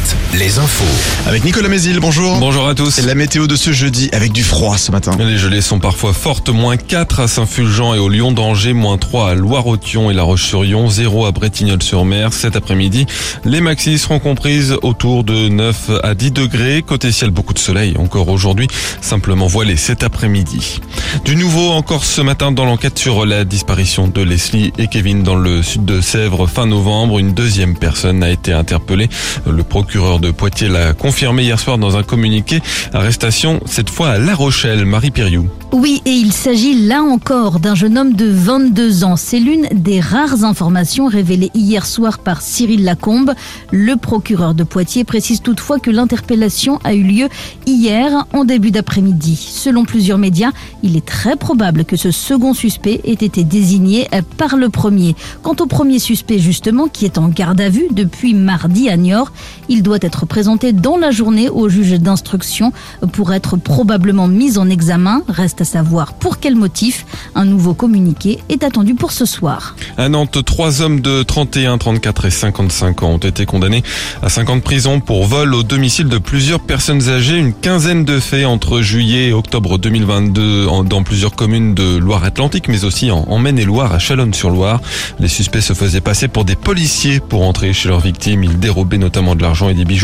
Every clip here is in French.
Alouette, les infos. Avec Nicolas Mézil, bonjour. Bonjour à tous. La météo de ce jeudi avec du froid ce matin. Les gelées sont parfois fortes, moins 4 à Saint-Fulgent et au Lyon d'Angers, moins 3 à Loire-Othion et La Roche-sur-Yon, 0 à Bretignolles-sur-Mer. Cet après-midi, les maxis seront comprises autour de 9 à 10 degrés. Côté ciel, beaucoup de soleil encore aujourd'hui, simplement voilé cet après-midi. Du nouveau encore ce matin dans l'enquête sur la disparition de Leslie et Kevin dans le sud de Sèvres fin novembre. Une deuxième personne a été interpellée. Le procureur de Poitiers l'a confirmé hier soir dans un communiqué. Arrestation cette fois à La Rochelle. Marie Piriou. Oui, et il s'agit là encore d'un jeune homme de 22 ans. C'est l'une des rares informations révélées hier soir par Cyril Lacombe. Le procureur de Poitiers précise toutefois que l'interpellation a eu lieu hier en début d'après-midi. Selon plusieurs médias, il est très probable que ce second suspect ait été désigné par le premier. Quant au premier suspect justement, qui est en garde à vue depuis mardi à Niort, il doit être présenté dans la journée au juge d'instruction pour être probablement mis en examen. Reste à savoir pour quel motif. Un nouveau communiqué est attendu pour ce soir. À Nantes, trois hommes de 31, 34 et 55 ans ont été condamnés à 50 ans prison pour vol au domicile de plusieurs personnes âgées. Une quinzaine de faits entre juillet et octobre 2022 dans plusieurs communes de Loire-Atlantique, mais aussi en Maine-et-Loire, à Chalonne-sur-Loire. Les suspects se faisaient passer pour des policiers pour entrer chez leurs victimes. Ils dérobaient notamment de l'argent et des bijoux.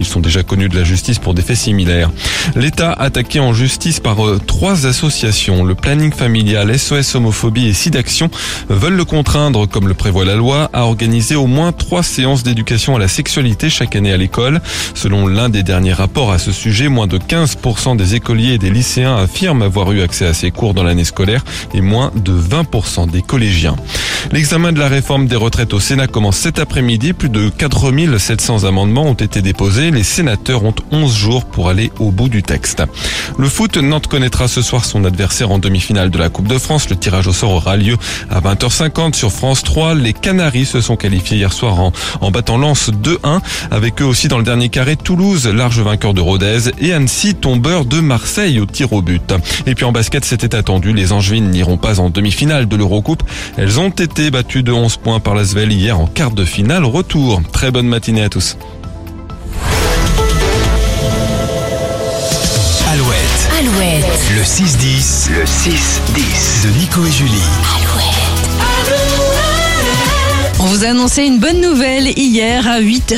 Ils sont déjà connus de la justice pour des faits similaires. L'État attaqué en justice par euh, trois associations. Le planning familial, SOS homophobie et SIDAction veulent le contraindre, comme le prévoit la loi, à organiser au moins trois séances d'éducation à la sexualité chaque année à l'école. Selon l'un des derniers rapports à ce sujet, moins de 15% des écoliers et des lycéens affirment avoir eu accès à ces cours dans l'année scolaire et moins de 20% des collégiens. L'examen de la réforme des retraites au Sénat commence cet après-midi. Plus de 4700 amendements ont été déposés. Les sénateurs ont 11 jours pour aller au bout du texte. Le foot, Nantes connaîtra ce soir son adversaire en demi-finale de la Coupe de France. Le tirage au sort aura lieu à 20h50 sur France 3. Les Canaries se sont qualifiés hier soir en, en battant Lens 2-1. Avec eux aussi dans le dernier carré, Toulouse, large vainqueur de Rodez et Annecy, tombeur de Marseille au tir au but. Et puis en basket, c'était attendu. Les Angevines n'iront pas en demi-finale de l'Eurocoupe. Elles ont été battues de 11 points par la Svel hier en quart de finale retour. Très bonne matinée à tous. Alouette, Alouette, le 6-10, le 6-10 de Nico et Julie. Alouette. On vous a annoncé une bonne nouvelle hier à 8h.